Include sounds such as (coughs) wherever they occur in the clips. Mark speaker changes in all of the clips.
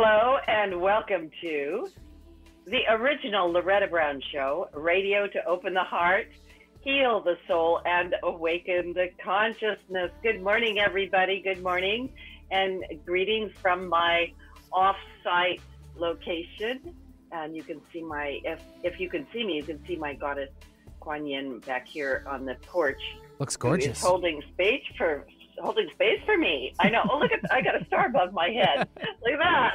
Speaker 1: Hello and welcome to the original Loretta Brown Show, radio to open the heart, heal the soul, and awaken the consciousness. Good morning, everybody. Good morning, and greetings from my off-site location. And you can see my if if you can see me, you can see my goddess Kuan Yin back here on the porch.
Speaker 2: Looks gorgeous.
Speaker 1: holding space for holding space for me. I know. Oh, look at I got a star above my head. Look at that.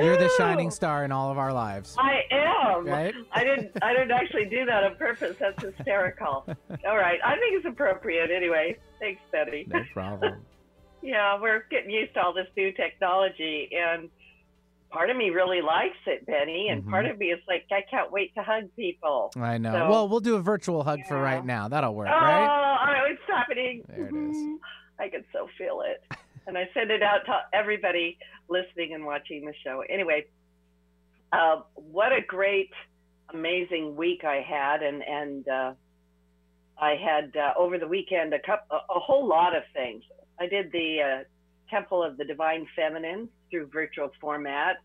Speaker 2: You're the shining star in all of our lives.
Speaker 1: I am.
Speaker 2: Right?
Speaker 1: I didn't. I didn't actually do that on purpose. That's hysterical. All right. I think it's appropriate anyway. Thanks, Betty.
Speaker 2: No problem. (laughs)
Speaker 1: Yeah, we're getting used to all this new technology, and part of me really likes it, Benny, and part
Speaker 2: Mhm.
Speaker 1: of me is like, I can't wait to hug people.
Speaker 2: I know.
Speaker 1: So-
Speaker 2: well, we'll do a virtual hug for right now. That'll work,
Speaker 1: oh,
Speaker 2: right?
Speaker 1: oh, it's happening.
Speaker 2: There it is.
Speaker 1: I can so feel it. (laughs) and I send it out to everybody listening and watching the show. Anyway, uh, what a great, amazing week I had. And, and uh, I had uh, over the weekend a, couple, a, a whole lot of things. I did the uh, Temple of the Divine Feminine through virtual format.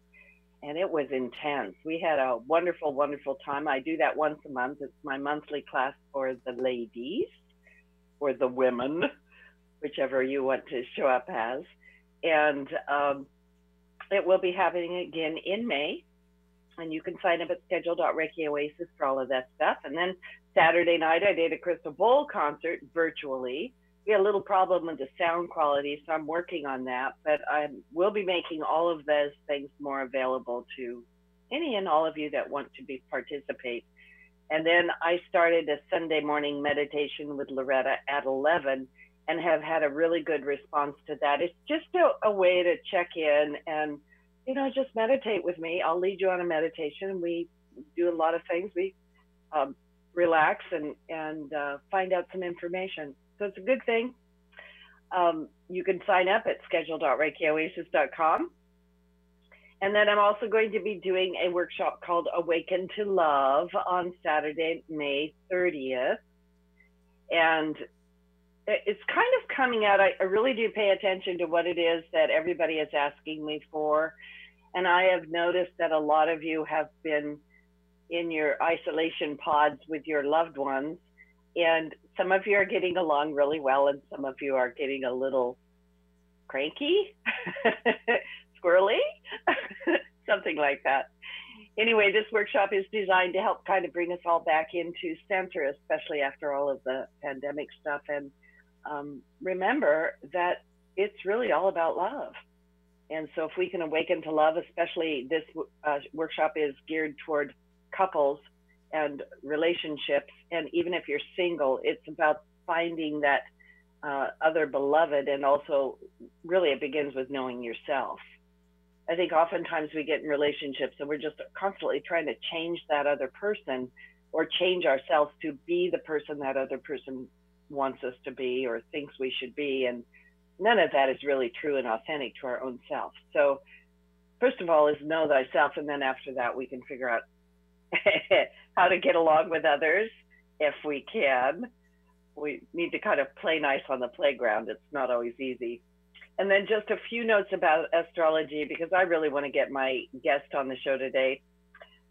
Speaker 1: And it was intense. We had a wonderful, wonderful time. I do that once a month. It's my monthly class for the ladies or the women, whichever you want to show up as. And um, it will be happening again in May. And you can sign up at schedule.reiki oasis for all of that stuff. And then Saturday night, I did a Crystal Bowl concert virtually. We had a little problem with the sound quality, so I'm working on that. But I will be making all of those things more available to any and all of you that want to be participate. And then I started a Sunday morning meditation with Loretta at 11 and have had a really good response to that. It's just a, a way to check in and, you know, just meditate with me. I'll lead you on a meditation. We do a lot of things. We um, relax and, and uh, find out some information. So it's a good thing. Um, you can sign up at schedule.reikioasis.com. And then I'm also going to be doing a workshop called Awaken to Love on Saturday, May 30th. And it's kind of coming out. I, I really do pay attention to what it is that everybody is asking me for. And I have noticed that a lot of you have been in your isolation pods with your loved ones. And some of you are getting along really well, and some of you are getting a little cranky, (laughs) squirrely, (laughs) something like that. Anyway, this workshop is designed to help kind of bring us all back into center, especially after all of the pandemic stuff. And um, remember that it's really all about love. And so, if we can awaken to love, especially this uh, workshop is geared toward couples and relationships. And even if you're single, it's about finding that uh, other beloved. And also, really, it begins with knowing yourself. I think oftentimes we get in relationships and we're just constantly trying to change that other person or change ourselves to be the person that other person wants us to be or thinks we should be. And none of that is really true and authentic to our own self. So, first of all, is know thyself. And then after that, we can figure out (laughs) how to get along with others if we can. We need to kind of play nice on the playground. It's not always easy. And then just a few notes about astrology because I really want to get my guest on the show today.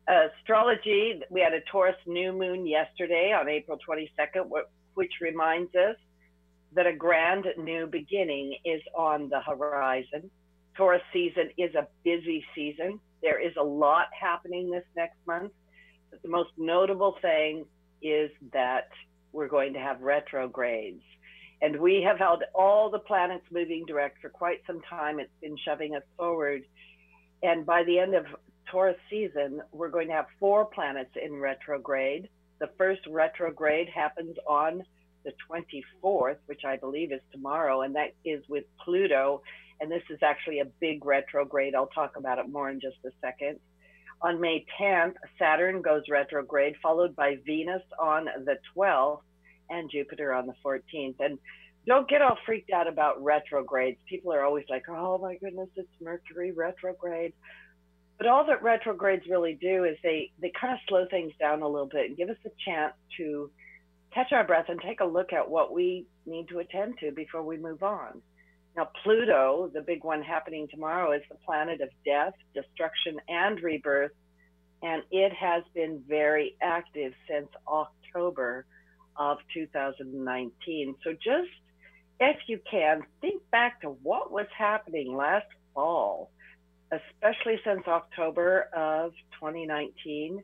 Speaker 1: astrology, we had a Taurus new moon yesterday on April 22nd, wh- which reminds us that a grand new beginning is on the horizon. Taurus season is a busy season. There is a lot happening this next month. But the most notable thing is that we're going to have retrogrades. And we have held all the planets moving direct for quite some time. It's been shoving us forward. And by the end of Taurus season, we're going to have four planets in retrograde. The first retrograde happens on the 24th, which I believe is tomorrow, and that is with Pluto. And this is actually a big retrograde. I'll talk about it more in just a second. On May 10th, Saturn goes retrograde, followed by Venus on the 12th and Jupiter on the 14th. And don't get all freaked out about retrogrades. People are always like, oh my goodness, it's Mercury retrograde. But all that retrogrades really do is they, they kind of slow things down a little bit and give us a chance to catch our breath and take a look at what we need to attend to before we move on. Now, Pluto, the big one happening tomorrow, is the planet of death, destruction, and rebirth. And it has been very active since October of 2019. So just if you can, think back to what was happening last fall, especially since October of 2019.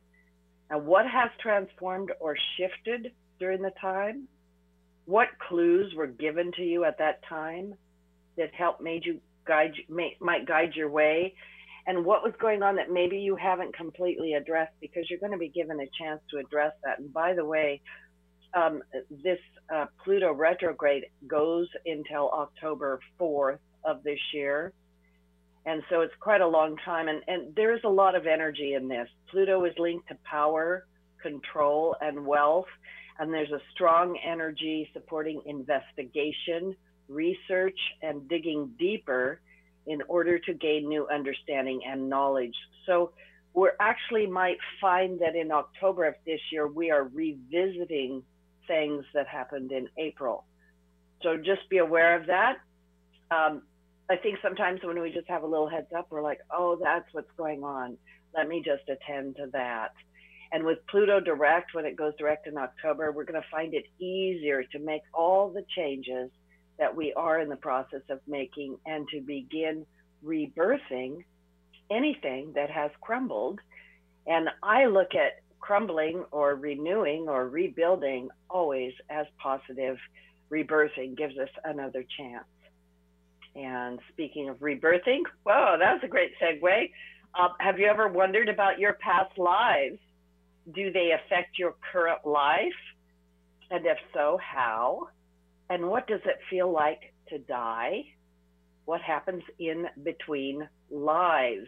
Speaker 1: And what has transformed or shifted during the time? What clues were given to you at that time that helped made you guide may, might guide your way? And what was going on that maybe you haven't completely addressed because you're going to be given a chance to address that. And by the way, um, this uh, Pluto retrograde goes until October 4th of this year. And so it's quite a long time. And, and there's a lot of energy in this. Pluto is linked to power, control, and wealth. And there's a strong energy supporting investigation, research, and digging deeper in order to gain new understanding and knowledge. So we actually might find that in October of this year, we are revisiting things that happened in April. So just be aware of that. Um, I think sometimes when we just have a little heads up, we're like, oh, that's what's going on. Let me just attend to that. And with Pluto direct, when it goes direct in October, we're going to find it easier to make all the changes that we are in the process of making and to begin rebirthing anything that has crumbled. And I look at crumbling or renewing or rebuilding always as positive. Rebirthing gives us another chance. And speaking of rebirthing, whoa, that was a great segue. Uh, have you ever wondered about your past lives? Do they affect your current life? And if so, how? And what does it feel like to die? What happens in between lives?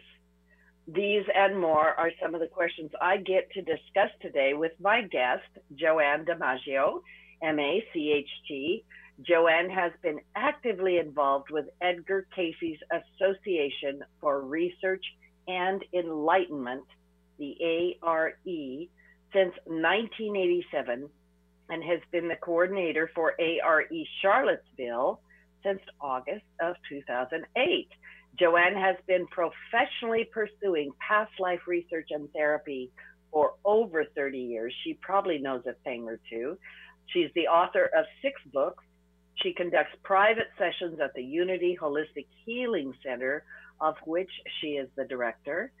Speaker 1: These and more are some of the questions I get to discuss today with my guest, Joanne DiMaggio, M-A-C-H-T. Joanne has been actively involved with Edgar Cayce's Association for Research and Enlightenment, the ARE, since 1987 and has been the coordinator for ARE Charlottesville since August of 2008. Joanne has been professionally pursuing past life research and therapy for over 30 years. She probably knows a thing or two. She's the author of six books. She conducts private sessions at the Unity Holistic Healing Center, of which she is the director.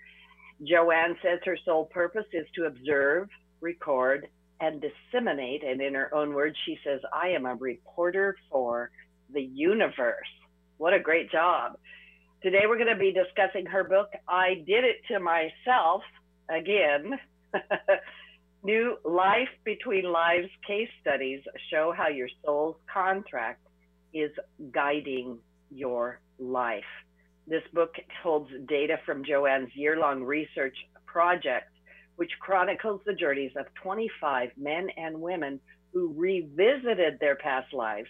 Speaker 1: Joanne says her sole purpose is to observe, record, and disseminate. And in her own words, she says, I am a reporter for the universe. What a great job. Today we're going to be discussing her book, I Did It to Myself, again. (laughs) New Life Between Lives case studies show how your soul's contract is guiding your life. This book holds data from Joanne's year long research project which chronicles the journeys of 25 men and women who revisited their past lives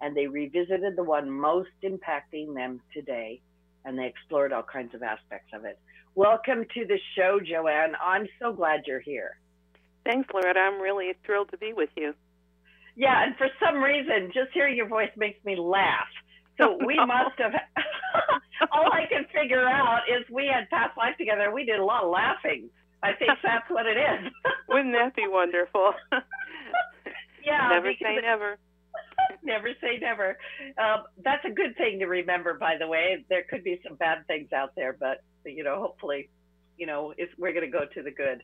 Speaker 1: and they revisited the one most impacting them today and they explored all kinds of aspects of it. Welcome to the show, Joanne. I'm so glad you're here.
Speaker 3: Thanks, Loretta. I'm really thrilled to be with you.
Speaker 1: Yeah, and for some reason, just hearing your voice makes me laugh. So (laughs) we must have. (laughs) all I can figure out is we had past life together. We did a lot of laughing. I think (laughs) that's what it is.
Speaker 3: Wouldn't that be wonderful?
Speaker 1: yeah.
Speaker 3: Never say never.
Speaker 1: never say never. Um, that's a good thing to remember, by the way. There could be some bad things out there, but you know, hopefully, you know, we're going to go to the good.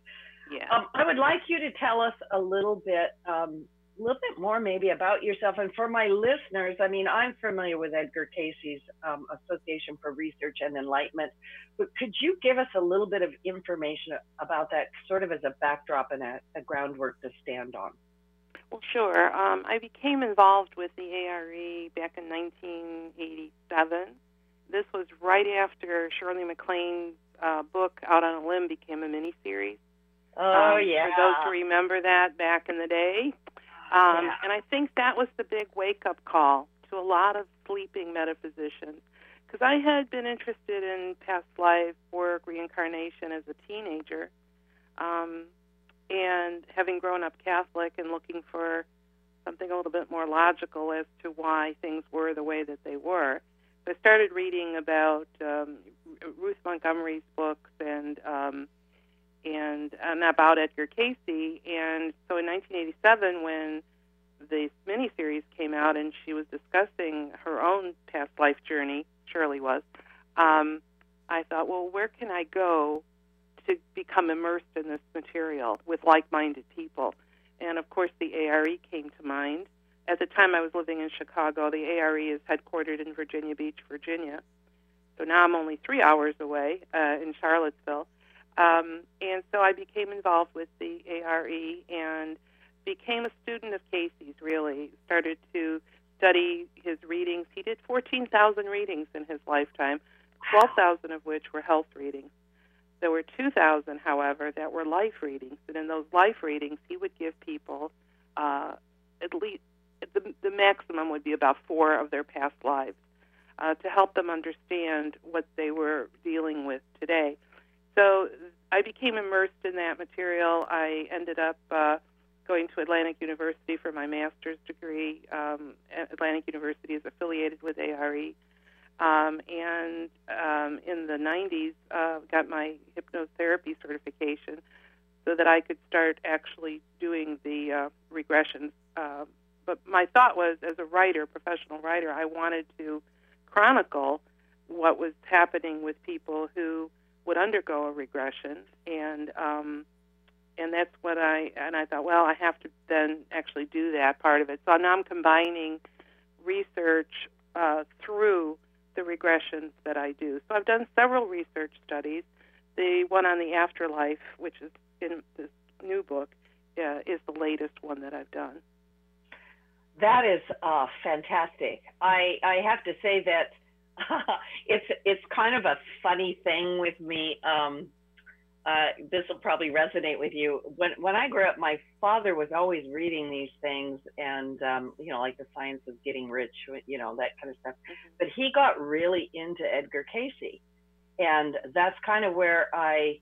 Speaker 3: Yeah.
Speaker 1: Um, I would like you to tell us a little bit um, a little bit more maybe about yourself. And for my listeners, I mean, I'm familiar with Edgar Cayce's um, Association for Research and Enlightenment, but could you give us a little bit of information about that, sort of as a backdrop and a, a groundwork to stand on?
Speaker 3: Well, sure. Um, I became involved with the ARE back in 1987. This was right after Shirley MacLaine's uh, book Out on a Limb became a miniseries.
Speaker 1: Oh um, yeah.
Speaker 3: For those who remember that back in the day, um, yeah. And I think that was the big wake up call to a lot of sleeping metaphysicians. Because I had been interested in past life work, reincarnation as a teenager. Um, and having grown up Catholic and looking for something a little bit more logical as to why things were the way that they were, So I started reading about um, Ruth Montgomery's books and um, and and about Edgar Cayce. And so in 1987, when the miniseries came out and she was discussing her own past life journey, Shirley was, um, I thought, well, where can I go to become immersed in this material with like-minded people? And of course, the ARE came to mind. At the time, I was living in Chicago. The ARE is headquartered in Virginia Beach, Virginia. So now I'm only three hours away uh, in Charlottesville. Um, and so I became involved with the ARE and became a student of Cayce's, really. Started to study his readings. He did 14,000 readings in his lifetime, 12,000 of which were health readings. There were 2,000, however, that were life readings. And in those life readings, he would give people uh, at least the, the maximum would be about four of their past lives uh, to help them understand what they were dealing with today. So I became immersed in that material. I ended up uh, going to Atlantic University for my master's degree. Um, Atlantic University is affiliated with ARE. Um, and um, in the 90s, uh, got my hypnotherapy certification so that I could start actually doing the uh, regressions. Uh, but my thought was, as a writer, professional writer, I wanted to chronicle what was happening with people who would undergo a regression, and um, and that's what I and I thought, well, I have to then actually do that part of it. So now I'm combining research uh, through the regressions that I do. So I've done several research studies. The one on the afterlife, which is in this new book, uh, is the latest one that I've done.
Speaker 1: That is uh, fantastic. I I have to say that (laughs) it's it's kind of a funny thing with me. Um, uh, this will probably resonate with you. When when I grew up, my father was always reading these things, and um, you know, like the science of getting rich, you know, that kind of stuff. Mm-hmm. But he got really into Edgar Cayce, and that's kind of where I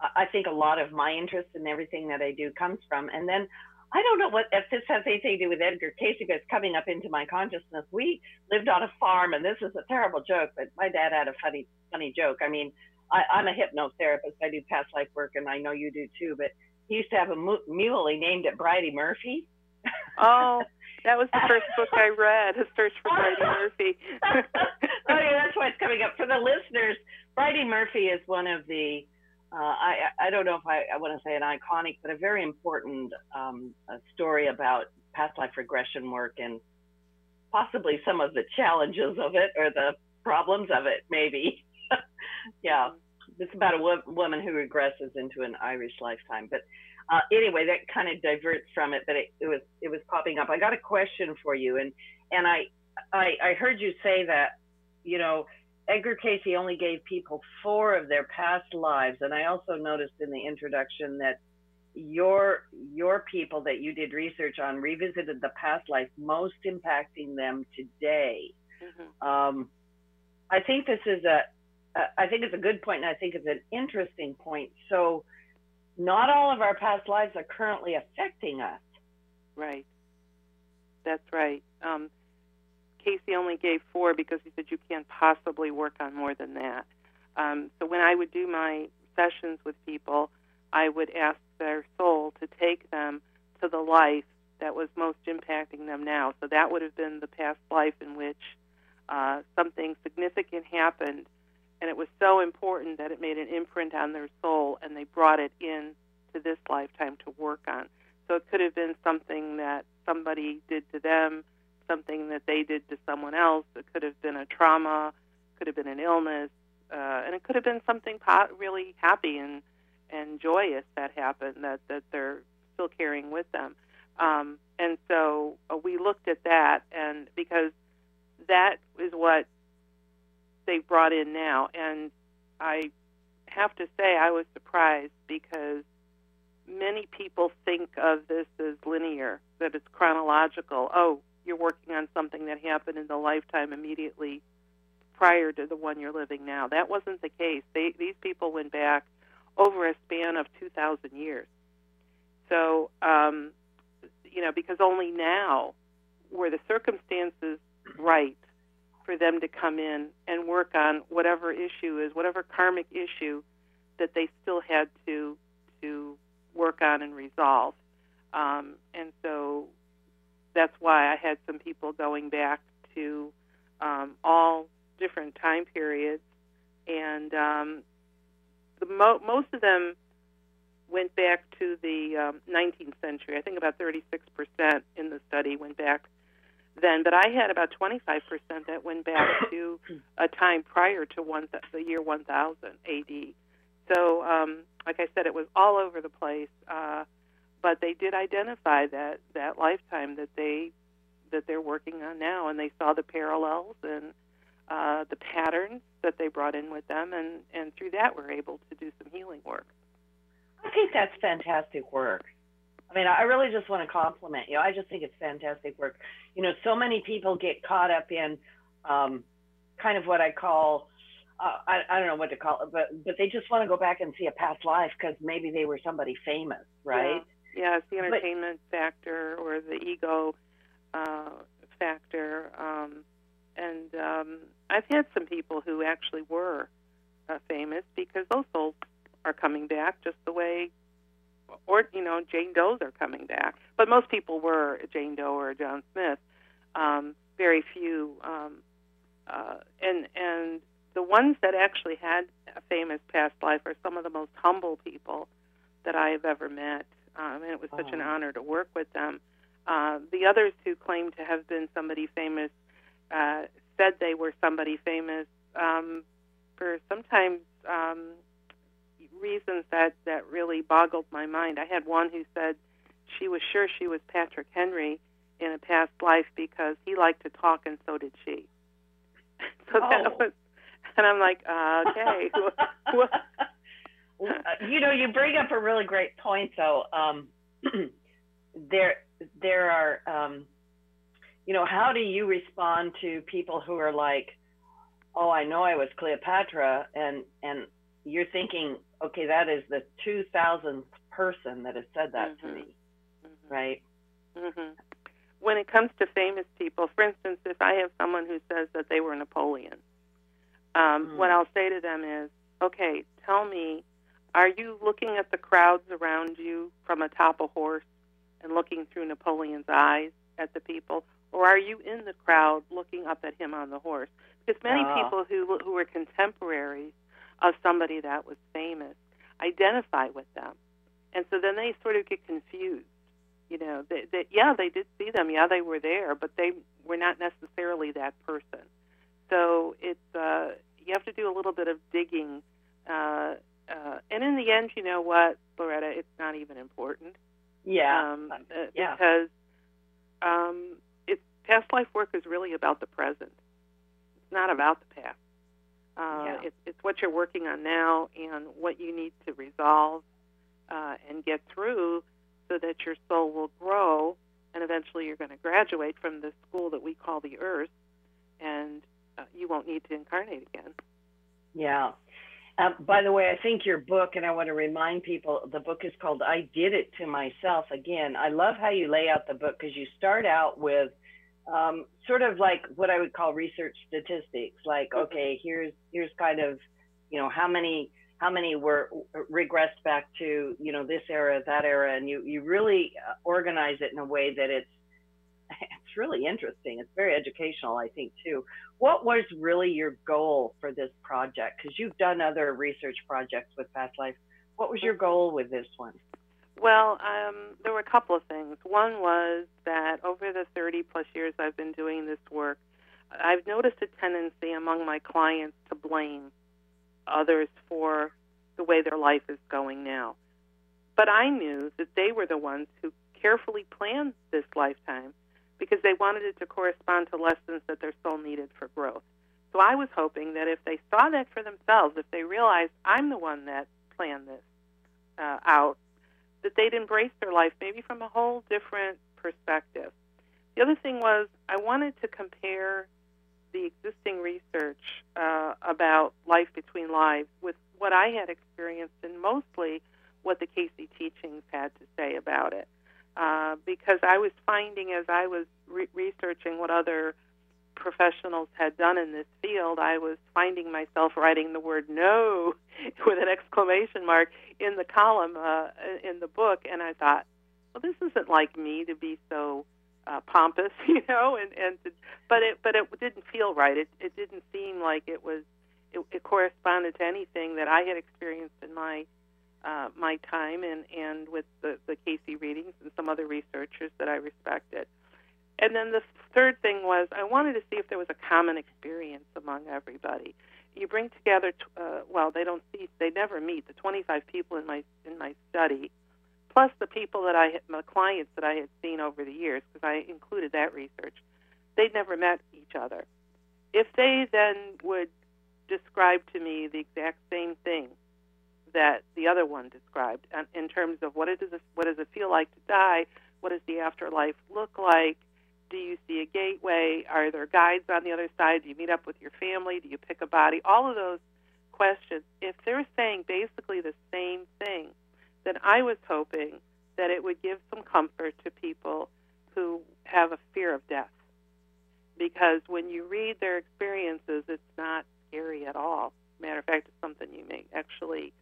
Speaker 1: I think a lot of my interest in everything that I do comes from. And then I don't know what if this has anything to do with Edgar Cayce, but it's coming up into my consciousness. We lived on a farm, and this is a terrible joke, but my dad had a funny, funny joke. I mean, I, I'm a hypnotherapist. I do past life work, and I know you do too. But he used to have a mule. He named it Bridey Murphy.
Speaker 3: Oh, that was the (laughs) first book I read, A Search for Bridey Murphy. (laughs)
Speaker 1: oh yeah, that's why it's coming up for the listeners. Bridey Murphy is one of the uh, I, I don't know if I, I want to say an iconic, but a very important um, a story about past life regression work and possibly some of the challenges of it or the problems of it, maybe. (laughs) yeah, it's about a wo- woman who regresses into an Irish lifetime. But uh, anyway, that kind of diverts from it, but it, it was it was popping up. I got a question for you, and and I I, I heard you say that you know Edgar Cayce only gave people four of their past lives, and I also noticed in the introduction that your your people that you did research on revisited the past life most impacting them today. Mm-hmm. Um, I think this is a I think it's a good point, and I think it's an interesting point. So, not all of our past lives are currently affecting us.
Speaker 3: Right. That's right. Um, Cayce only gave four because he said you can't possibly work on more than that. Um, so when I would do my sessions with people, I would ask their soul to take them to the life that was most impacting them now. So that would have been the past life in which uh, something significant happened, and it was so important that it made an imprint on their soul, and they brought it in to this lifetime to work on. So it could have been something that somebody did to them something that they did to someone else. It could have been a trauma, could have been an illness, uh, and it could have been something po- really happy and and joyous that happened that that they're still carrying with them. Um, and so uh, we looked at that, and because that is what they brought in now, and I have to say I was surprised because many people think of this as linear, that it's chronological. Oh, you're working on something that happened in the lifetime immediately prior to the one you're living now. That wasn't the case. They, these people went back over a span of 2,000 years. So, um, you know, because only now were the circumstances right for them to come in and work on whatever issue is, whatever karmic issue that they still had to to work on and resolve. Um, and so that's why I had some people going back to um, all different time periods, and um, the mo- most of them went back to the um, 19th century. I think about 36% in the study went back then, but I had about 25% that went back (coughs) to a time prior to one th- the year 1000 AD. So, um, like I said, it was all over the place. Uh, but they did identify that that lifetime that they that they're working on now, and they saw the parallels and uh, the patterns that they brought in with them, and and through that we're able to do some healing work.
Speaker 1: I think that's fantastic work. I mean, I really just want to compliment you. I just think it's fantastic work. You know, so many people get caught up in um, kind of what I call uh, I, I don't know what to call it, but but they just want to go back and see a past life because maybe they were somebody famous, right?
Speaker 3: Yeah, yeah it's the entertainment but, factor or the ego uh, factor. Um, and um, I've had some people who actually were uh, famous because those souls are coming back just the way, or you know, Jane Doe's are coming back. But most people were Jane Doe or John Smith. Um, very few, um, uh, and and the ones that actually had a famous past life are some of the most humble people that I have ever met. Um, and it was such an
Speaker 1: Oh.
Speaker 3: honor to work with them. Uh, the others who claimed to have been somebody famous uh, said they were somebody famous um, for sometimes um, reasons that, that really boggled my mind. I had one who said she was sure she was Patrick Henry in a past life because he liked to talk and so did she. (laughs) so
Speaker 1: Oh.
Speaker 3: was, and I'm like, uh, okay. (laughs)
Speaker 1: you know, you bring up a really great point, though. Um, (clears throat) there, there are, um, you know, how do you respond to people who are like, "Oh, I know I was Cleopatra," and and you're thinking, okay, that is the two thousandth person that has said that to
Speaker 3: Mhm.
Speaker 1: me,
Speaker 3: Mhm.
Speaker 1: right?
Speaker 3: hmm When it comes to famous people, for instance, if I have someone who says that they were Napoleon, um,
Speaker 1: Mm.
Speaker 3: what I'll say to them is, okay, tell me, are you looking at the crowds around you from atop a horse and looking through Napoleon's eyes at the people, or are you in the crowd looking up at him on the horse? Because many
Speaker 1: Ah.
Speaker 3: people who who were contemporaries of somebody that was famous identify with them, and so then they sort of get confused you know. That, that yeah they did see them. Yeah they were there but they were not necessarily that person. So it's uh you have to do a little bit of digging uh uh and in the end you know what loretta it's not even important
Speaker 1: Yeah.
Speaker 3: um uh,
Speaker 1: yeah.
Speaker 3: because um it's past life work is really about the present it's not about the past uh
Speaker 1: Yeah.
Speaker 3: it's it's what you're working on now and what you need to resolve uh, and get through so that your soul will grow and eventually you're going to graduate from the school that we call the earth and uh, you won't need to incarnate again
Speaker 1: Yeah. Um, by the way, I think your book, and I want to remind people, the book is called I Did It to Myself. Again, I love how you lay out the book because you start out with um, sort of like what I would call research statistics. Like,
Speaker 3: Mhm.
Speaker 1: okay, here's here's kind of, you know, how many how many were regressed back to you know this era, that era, and you you really uh, organize it in a way that it's it's really interesting. It's very educational, I think, too. What was really your goal for this project? Because you've done other research projects with Past Life. What was your goal with this one?
Speaker 3: Well, um, there were a couple of things. One was that over the 30 plus years I've been doing this work, I've noticed a tendency among my clients to blame others for the way their life is going now. But I knew that they were the ones who carefully planned this lifetime because they wanted it to correspond to lessons that their soul needed for growth. So I was hoping that if they saw that for themselves, if they realized I'm the one that planned this uh, out, that they'd embrace their life maybe from a whole different perspective. The other thing was I wanted to compare the existing research uh, about life between lives with what I had experienced and mostly what the Cayce teachings had to say about it. Uh, because I was finding as I was re- researching what other professionals had done in this field, I was finding myself writing the word no (laughs) with an exclamation mark in the column uh, in the book, and I thought, well, this isn't like me to be so uh, pompous, (laughs) you know, and and to, but it but it didn't feel right. It it didn't seem like it was it, it corresponded to anything that I had experienced in my uh, my time and and with the the Cayce readings and some other researchers that I respected. And then the third thing was I wanted to see if there was a common experience among everybody. You bring together, uh, well, they don't see, they never meet the 25 people in my in my study, plus the people that I, my clients that I had seen over the years, because I included that research. They'd never met each other. If they then would describe to me the exact same thing that the other one described, uh, in terms of what it is, what does it feel like to die, what does the afterlife look like, do you see a gateway? Are there guides on the other side? Do you meet up with your family? Do you pick a body? All of those questions. If they're saying basically the same thing, then I was hoping that it would give some comfort to people who have a fear of death. Because when you read their experiences, it's not scary at all. Matter of fact, it's something you may actually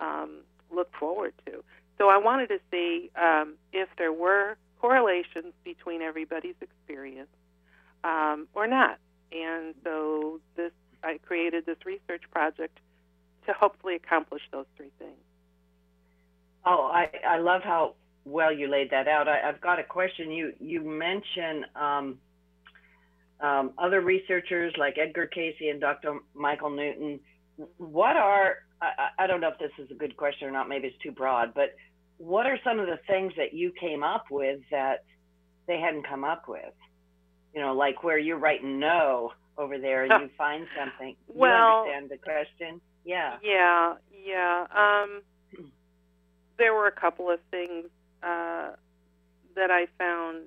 Speaker 3: um, look forward to. So I wanted to see um, if there were correlations between everybody's experience um, or not. And so this I created this research project to hopefully accomplish those three things.
Speaker 1: Oh, I, I love how well you laid that out. I, have got a question. You you mentioned um, um, other researchers like Edgar Cayce and Dr. Michael Newton. What are I, I don't know if this is a good question or not. Maybe it's too broad, but what are some of the things that you came up with that they hadn't come up with? You know, like where you're writing no over there and you (laughs) find something.
Speaker 3: well,
Speaker 1: you understand the question? Yeah.
Speaker 3: Yeah, yeah. Um, there were a couple of things uh, that I found.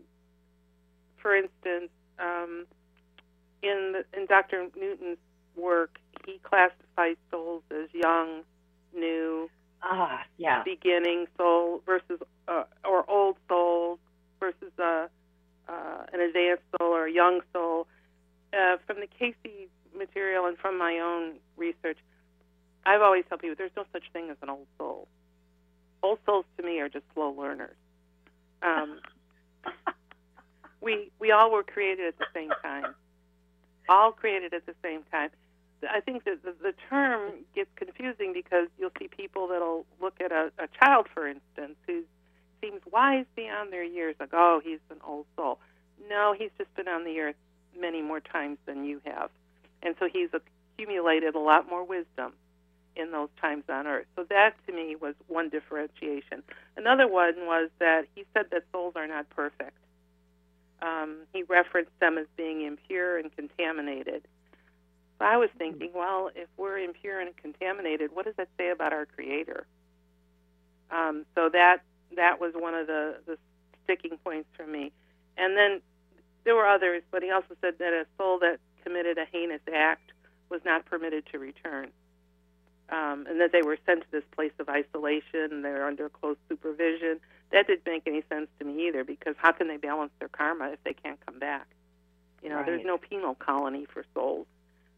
Speaker 3: For instance, um, in the, in Dr. Newton's work, he classifies souls as young, new,
Speaker 1: ah, yeah.
Speaker 3: beginning soul versus uh, or old soul versus a, uh, an advanced soul or a young soul. Uh, from the Cayce material and from my own research, I've always told people there's no such thing as an old soul. Old souls to me are just slow learners. Um, (laughs) we we all were created at the same time, all created at the same time. I think that the, the term gets confusing because you'll see people that'll look at a, a child, for instance, who seems wise beyond their years, like, oh, he's an old soul. No, he's just been on the earth many more times than you have. And so he's accumulated a lot more wisdom in those times on earth. So that to me was one differentiation. Another one was that he said that souls are not perfect. Um, he referenced them as being impure and contaminated. So I was thinking, well, if we're impure and contaminated, what does that say about our Creator? Um, so that that was one of the, the sticking points for me. And then there were others, but he also said that a soul that committed a heinous act was not permitted to return. Um, and that they were sent to this place of isolation, they're under close supervision. That didn't make any sense to me either, because how can they balance their karma if they can't come back? You know,
Speaker 1: right.
Speaker 3: there's no penal colony for souls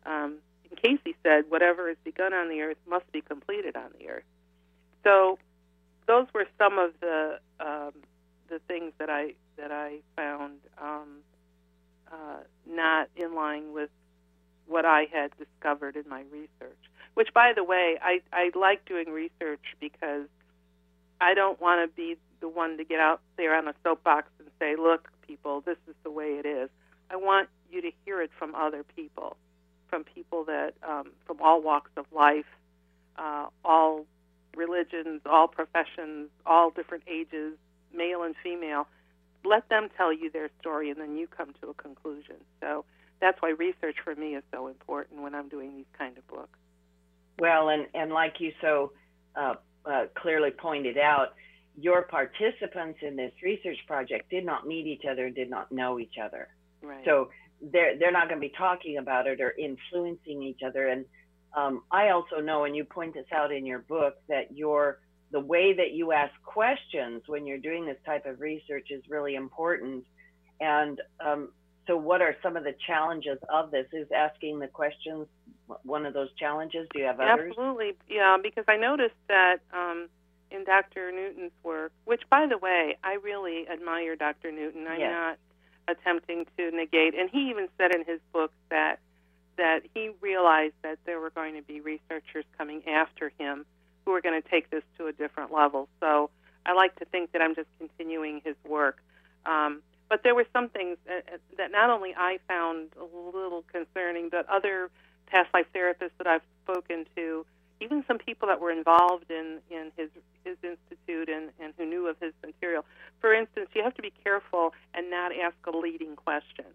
Speaker 3: um, and Cayce said, whatever is begun on the earth must be completed on the earth. So those were some of the um, the things that I that I found um, uh, not in line with what I had discovered in my research. Which, by the way, I, I like doing research because I don't want to be the one to get out there on a soapbox and say, "Look, people, this is the way it is." I want you to hear it from other people from people that um, from all walks of life, uh, all religions, all professions, all different ages, male and female. Let them tell you their story, and then you come to a conclusion. So that's why research for me is so important when I'm doing these kind of books.
Speaker 1: Well, and and like you so uh, uh, clearly pointed out, your participants in this research project did not meet each other, and did not know each other.
Speaker 3: Right.
Speaker 1: So they're they're not going to be talking about it or influencing each other. And um, I also know, and you point this out in your book, that your the way that you ask questions when you're doing this type of research is really important. And um, so, what are some of the challenges of this? Is asking the questions one of those challenges? Do you have others?
Speaker 3: Absolutely, yeah. Because I noticed that um, in Dr. Newton's work, which, by the way, I really admire Dr. Newton. I'm
Speaker 1: Yes.
Speaker 3: not attempting to negate, and he even said in his book that that he realized that there were going to be researchers coming after him who were going to take this to a different level. So I like to think that I'm just continuing his work. Um, but there were some things that, that not only I found a little concerning, but other past life therapists that I've spoken to, even some people that were involved in, in his his institute and, and who knew of his material. For instance, you have to be careful and not ask a leading question.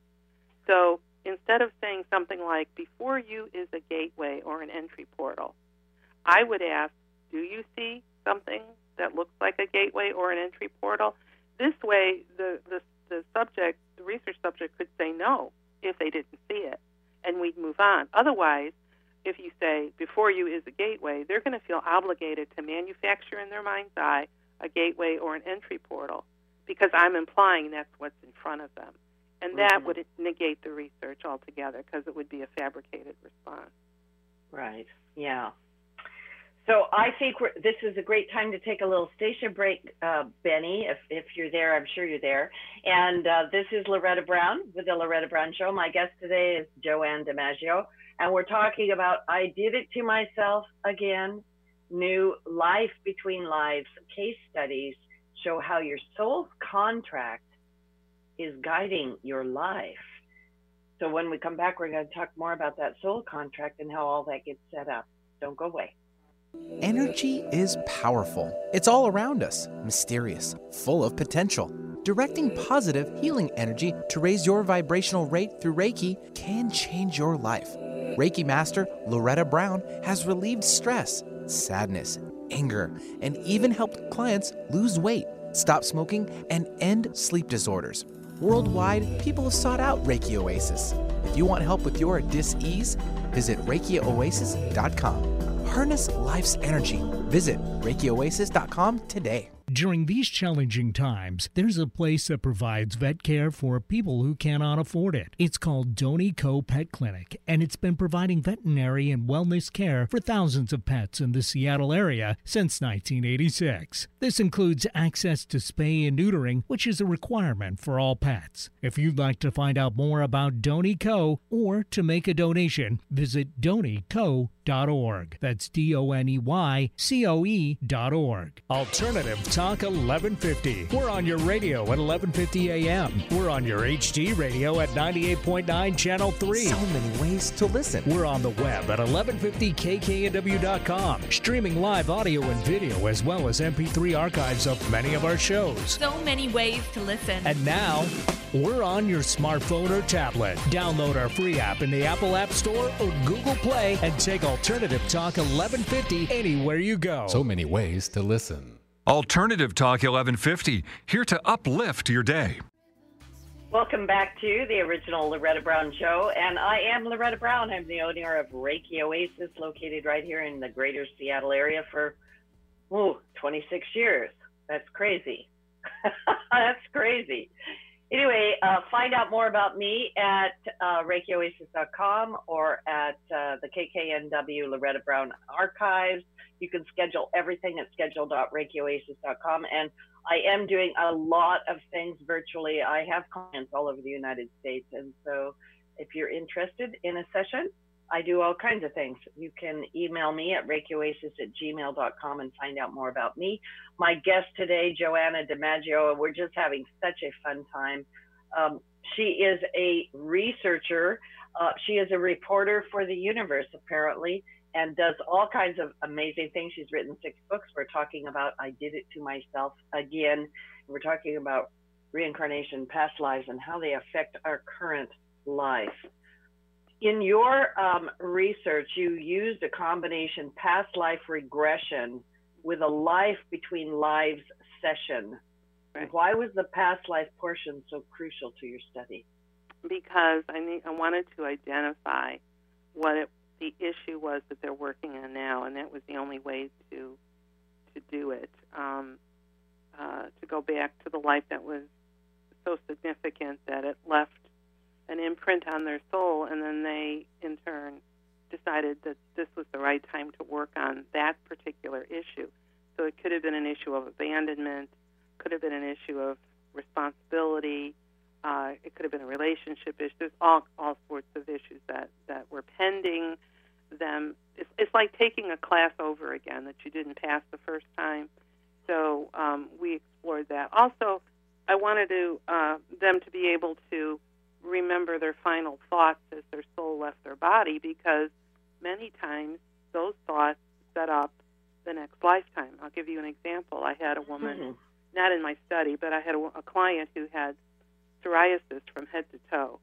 Speaker 3: So instead of saying something like, before you is a gateway or an entry portal, I would ask, do you see something that looks like a gateway or an entry portal? This way, the, the, the subject, the research subject, could say no if they didn't see it, and we'd move on. Otherwise, before you is a gateway, they're going to feel obligated to manufacture in their mind's eye a gateway or an entry portal because I'm implying that's what's in front of them. And that
Speaker 1: Mhm.
Speaker 3: would negate the research altogether because it would be a fabricated response.
Speaker 1: Right. Yeah. So I think we're, this is a great time to take a little station break, uh, Benny. If if you're there, I'm sure you're there. And uh, this is Loretta Brown with the Loretta Brown Show. My guest today is Joanne DiMaggio, and we're talking about I did it to myself again. New life between lives case studies show how your soul's contract is guiding your life. So when we come back, we're going to talk more about that soul contract and how all that gets set up. Don't go away.
Speaker 2: Energy is powerful. It's all around us, mysterious, full of potential. Directing positive, healing energy to raise your vibrational rate through Reiki can change your life. Reiki Master Loretta Brown has relieved stress, sadness, anger, and even helped clients lose weight, stop smoking, and end sleep disorders. Worldwide, people have sought out Reiki Oasis. If you want help with your dis-ease, visit ReikiOasis.com. Harness life's energy. Visit ReikiOasis.com today.
Speaker 4: During these challenging times, there's a place that provides vet care for people who cannot afford it. It's called Doney Coe Pet Clinic, and it's been providing veterinary and wellness care for thousands of pets in the Seattle area since 1986. This includes access to spay and neutering, which is a requirement for all pets. If you'd like to find out more about Doney Coe or to make a donation, visit doneycoe.org. That's D O N E Y C O E dot org. Alternative Talk 1150. We're on your radio at 1150 a.m. We're on your HD radio at 98.9 Channel 3.
Speaker 2: So many ways to listen.
Speaker 4: We're on the web at 1150kknw.com, streaming live audio and video as well as MP3 archives of many of our shows.
Speaker 5: So many ways to listen.
Speaker 4: And now, we're on your smartphone or tablet. Download our free app in the Apple App Store or Google Play and take Alternative Talk 1150 anywhere you go.
Speaker 6: So many ways to listen.
Speaker 7: Alternative Talk 1150, here to uplift your day.
Speaker 1: Welcome back to the original Loretta Brown Show. And I am Loretta Brown. I'm the owner of Reiki Oasis, located right here in the greater Seattle area for ooh, 26 years. That's crazy. (laughs) That's crazy. Anyway, uh, find out more about me at uh, ReikiOasis.com or at uh, the KKNW Loretta Brown archives. You can schedule everything at schedule.reikioasis.com. And I am doing a lot of things virtually. I have clients all over the United States. And so if you're interested in a session, I do all kinds of things. You can email me at reikioasis at gmail.com and find out more about me. My guest today, Joanna DiMaggio, we're just having such a fun time. Um, she is a researcher. Uh, she is a reporter for the universe, apparently, and does all kinds of amazing things. She's written six books. We're talking about I Did It to Myself again. We're talking about reincarnation, past lives, and how they affect our current life. In your um, research, you used a combination past life regression with a life between lives session.
Speaker 3: Right.
Speaker 1: Why was the past life portion so crucial to your study?
Speaker 3: because I need, I wanted to identify what it, the issue was that they're working on now, and that was the only way to to do it. Um, uh, to go back to the life that was so significant that it left an imprint on their soul, and then they, in turn, decided that this was the right time to work on that particular issue. So it could have been an issue of abandonment, could have been an issue of responsibility, uh, it could have been a relationship issue. There's all all sorts of issues that that were pending. Them, it's, it's like taking a class over again that you didn't pass the first time. So um, we explored that. Also, I wanted to uh, them to be able to remember their final thoughts as their soul left their body because many times those thoughts set up the next lifetime. I'll give you an example. I had a woman, mm-hmm. not in my study, but I had a, a client who had psoriasis from head to toe.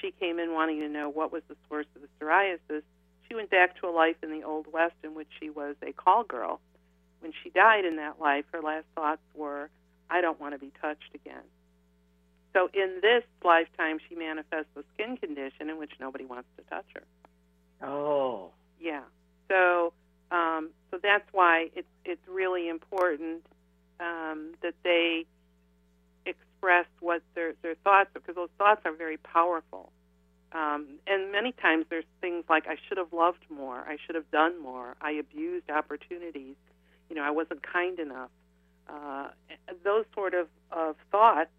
Speaker 3: She came in wanting to know what was the source of the psoriasis. She went back to a life in the Old West in which she was a call girl. When she died in that life, her last thoughts were, I don't want to be touched again. So in this lifetime, she manifests a skin condition in which nobody wants to touch her.
Speaker 1: Oh.
Speaker 3: Yeah. So um, so that's why it's it's really important um, that they express what their their thoughts because those thoughts are very powerful. Um, and many times there's things like I should have loved more, I should have done more, I abused opportunities, you know, I wasn't kind enough. Uh, those sort of, of thoughts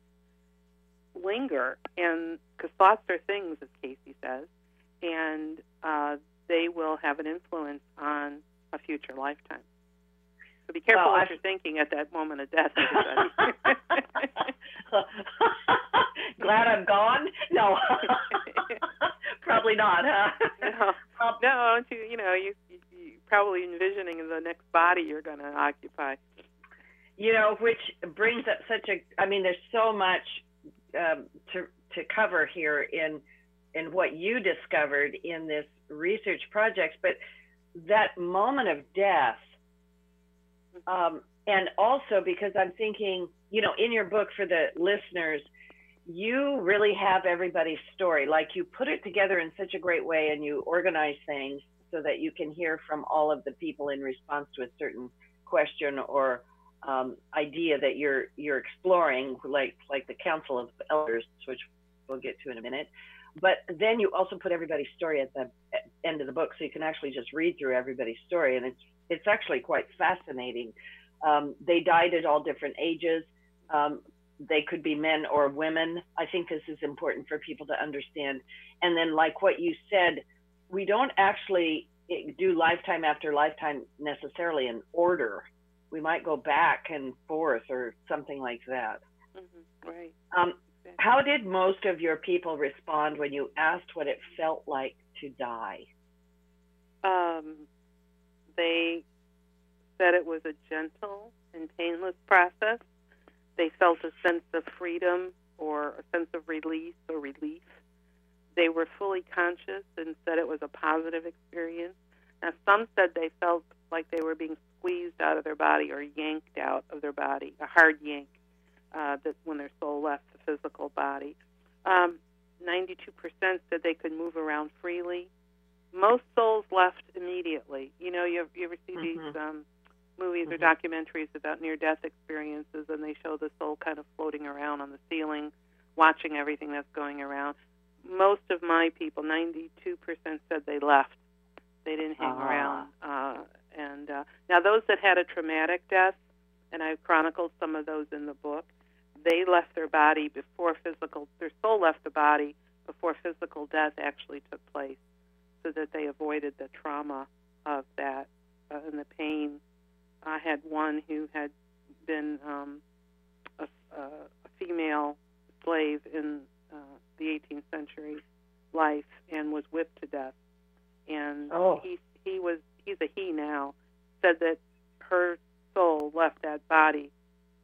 Speaker 3: linger, and because thoughts are things, as Cayce says, and uh, they will have an influence on a future lifetime. So be careful well, what I've... you're thinking at that moment of death. (laughs)
Speaker 1: Glad I'm gone? No, (laughs) probably not, huh?
Speaker 3: no, um, no. You, you know, you, you, you probably envisioning the next body you're going to occupy.
Speaker 1: You know, which brings up such a. I mean, there's so much um, to to cover here in in what you discovered in this research project, but that moment of death, um, and also because I'm thinking, you know, in your book for the listeners, you really have everybody's story. Like you put it together in such a great way, and you organize things so that you can hear from all of the people in response to a certain question or um, idea that you're you're exploring, like like the Council of Elders, which we'll get to in a minute. But then you also put everybody's story at the end of the book, so you can actually just read through everybody's story, and it's it's actually quite fascinating. Um, they died at all different ages. Um, they could be men or women. I think this is important for people to understand. And then, like what you said, we don't actually eh, do lifetime after lifetime necessarily in order we might go back and forth or something like that.
Speaker 3: Mm-hmm. Right.
Speaker 1: Um, how did most of your people respond when you asked what it felt like to die?
Speaker 3: Um, they said it was a gentle and painless process. They felt a sense of freedom or a sense of release or relief. They were fully conscious and said it was a positive experience. Now, some said they felt like they were being squeezed out of their body or yanked out of their body, a hard yank uh, that when their soul left the physical body. Um, 92% said they could move around freely. Most souls left immediately. You know, you, you ever see mm-hmm. these um, movies mm-hmm. or documentaries about near-death experiences, and they show the soul kind of floating around on the ceiling, watching everything that's going around. Most of my people, 92%, said they left. They didn't hang uh-huh. around. Uh, and uh, now, those that had a traumatic death, and I've chronicled some of those in the book, they left their body before physical, their soul left the body before physical death actually took place, so that they avoided the trauma of that uh, and the pain. I had one who had been um, a, a female slave in uh, the 18th century life and was whipped to death, and
Speaker 1: oh.
Speaker 3: he he was he's a he now, said that her soul left that body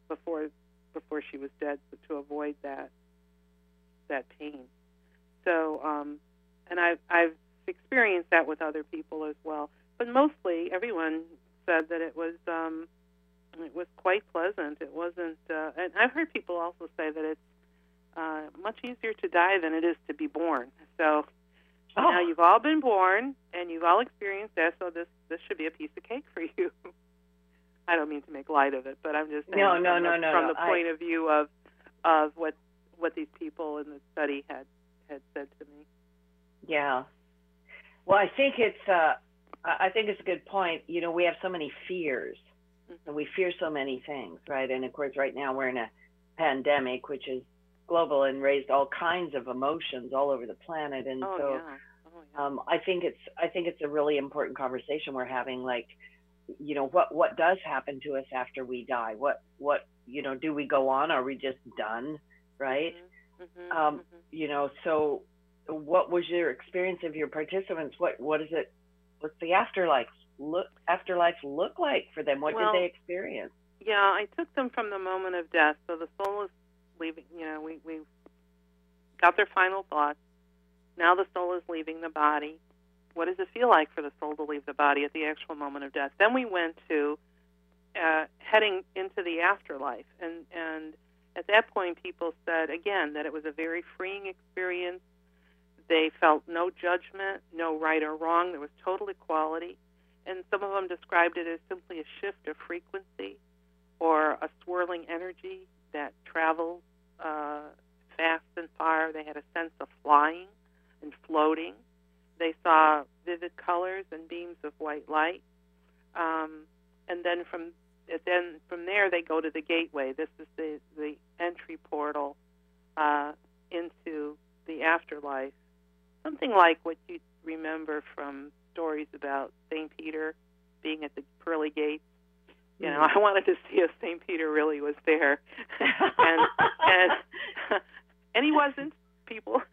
Speaker 3: before before she was dead to avoid that that pain. So, um, and I've I've experienced that with other people as well. But mostly, everyone said that it was um, it was quite pleasant. It wasn't, uh, and I've heard people also say that it's uh, much easier to die than it is to be born. So Oh. Now you've all been born and you've all experienced that, so this this should be a piece of cake for you. (laughs) I don't mean to make light of it, but I'm just saying
Speaker 1: no, no,
Speaker 3: from,
Speaker 1: no,
Speaker 3: the,
Speaker 1: no,
Speaker 3: from
Speaker 1: no.
Speaker 3: the point
Speaker 1: I...
Speaker 3: of view of of what what these people in the study had had said to me.
Speaker 1: Yeah. Well, I think it's uh, I think it's a good point. You know, we have so many fears, and we fear so many things, right? And of course, right now we're in a pandemic, which is global and raised all kinds of emotions all over the planet. And
Speaker 3: Oh
Speaker 1: so,
Speaker 3: yeah.
Speaker 1: Um, I think it's I think it's a really important conversation we're having. Like, you know, what what does happen to us after we die? What what you know, do we go on? Are we just done? Right?
Speaker 3: Mhm,
Speaker 1: um,
Speaker 3: mhm.
Speaker 1: you know so what was your experience of your participants what what is it what's the afterlife look afterlife look like for them what
Speaker 3: Well-
Speaker 1: did they experience
Speaker 3: Yeah, I took them from the moment of death. So the soul is leaving. You know, we we got their final thoughts. Now the soul is leaving the body. What does it feel like for the soul to leave the body at the actual moment of death? Then we went to uh, heading into the afterlife, and and at that point, people said again that it was a very freeing experience. They felt no judgment, no right or wrong. There was total equality, and some of them described it as simply a shift of frequency or a swirling energy that travels uh, fast and far. They had a sense of flying and floating. They saw vivid colors and beams of white light. Um, and then from then from there they go to the gateway. This is the the entry portal uh, into the afterlife. Something like what you remember from stories about Saint Peter being at the pearly gates. You know, (laughs) I wanted to see if Saint Peter really was there, (laughs) and and (laughs) and he wasn't. People, (laughs)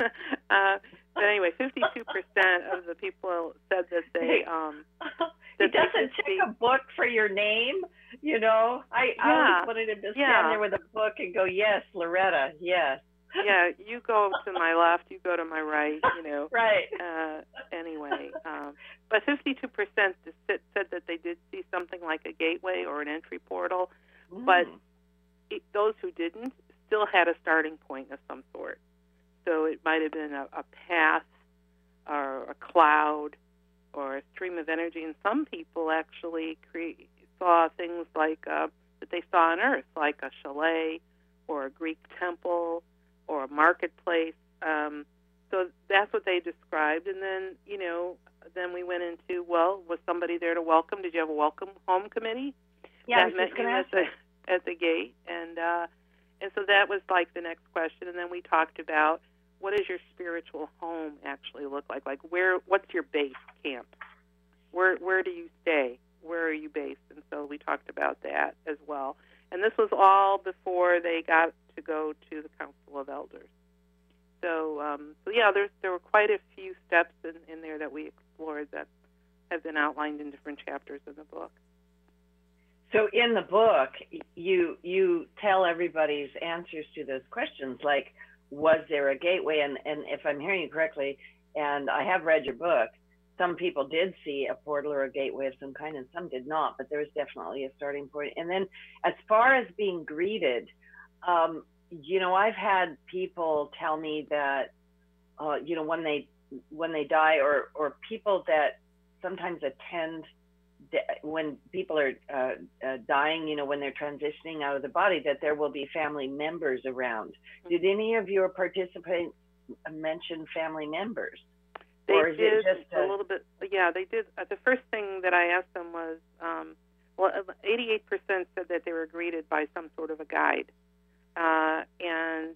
Speaker 3: uh, but anyway, fifty-two percent of the people said that they um, (laughs) that they
Speaker 1: doesn't check
Speaker 3: see-
Speaker 1: a book for your name you know i i
Speaker 3: Yeah.
Speaker 1: always wanted to stand
Speaker 3: Yeah.
Speaker 1: there with a book and go yes loretta yes
Speaker 3: yeah, you go to my left, you go to my right, you know. (laughs)
Speaker 1: right
Speaker 3: Uh, anyway, um, but 52% said said that they did see something like a gateway or an entry portal. but-
Speaker 1: Mm.
Speaker 3: It, those who didn't still had a starting point of some sort. So it might have been a, a path or a cloud or a stream of energy. And some people actually cre- saw things like uh, that they saw on Earth, like a chalet or a Greek temple or a marketplace. Um, so that's what they described. And then, you know, then we went into, well, was somebody there to welcome? Did you have a welcome home committee?
Speaker 1: yeah
Speaker 3: that
Speaker 1: was
Speaker 3: met you at the (laughs) at the gate, and uh, and so that was like the next question. And then we talked about what does your spiritual home actually look like? Like where? What's your base camp? Where where do you stay? Where are you based? And so we talked about that as well. And this was all before they got to go to the Council of Elders. So um, so yeah, there's there were quite a few steps in, in there that we explored that have been outlined in different chapters in the book.
Speaker 1: So in the book, you you tell everybody's answers to those questions, like was there a gateway? And and if I'm hearing you correctly, and I have read your book, some people did see a portal or a gateway of some kind, and some did not. But there was definitely a starting point. And then as far as being greeted, um, you know, I've had people tell me that, uh, you know, when they when they die, or or people that sometimes attend when people are uh, uh, dying, you know, when they're transitioning out of the body, that there will be family members around. Did any of your participants mention family members?
Speaker 3: They
Speaker 1: Or is it
Speaker 3: did
Speaker 1: just
Speaker 3: a
Speaker 1: a-
Speaker 3: little bit. Yeah, they did. Uh, the first thing that I asked them was, um, well, 88% said that they were greeted by some sort of a guide, uh, and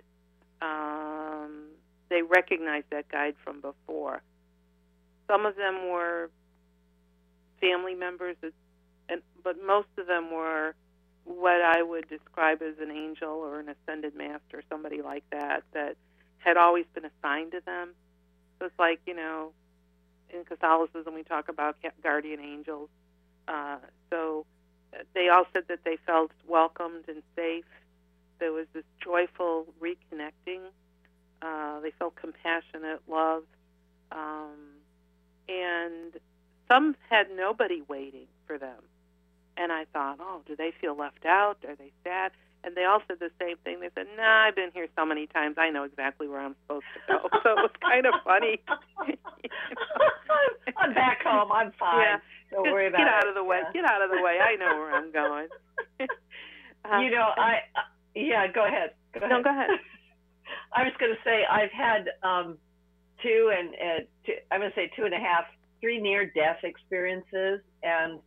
Speaker 3: um, they recognized that guide from before. Some of them were family members, and but most of them were what I would describe as an angel or an ascended master, somebody like that, that had always been assigned to them. So it's like, you know, in Catholicism we talk about guardian angels. Uh, so uh, they all said that they felt welcomed and safe. There was this joyful reconnecting. Uh, they felt compassionate love. Um, and some had nobody waiting for them. And I thought, oh, do they feel left out? Are they sad? And they all said the same thing. They said, nah, I've been here so many times. I know exactly where I'm supposed to go. (laughs) so it was kind of funny. (laughs)
Speaker 1: I'm back home. I'm (laughs) fine.
Speaker 3: Yeah.
Speaker 1: Don't
Speaker 3: Just
Speaker 1: worry about it.
Speaker 3: get
Speaker 1: it.
Speaker 3: out of the way.
Speaker 1: Yeah.
Speaker 3: Get out of the way. I know where I'm going. Uh,
Speaker 1: you know, I uh, yeah. Go ahead. Go ahead.
Speaker 3: no, go ahead.
Speaker 1: I was going to say I've had um, two and uh, two, I'm going to say two and a half, three near-death experiences, and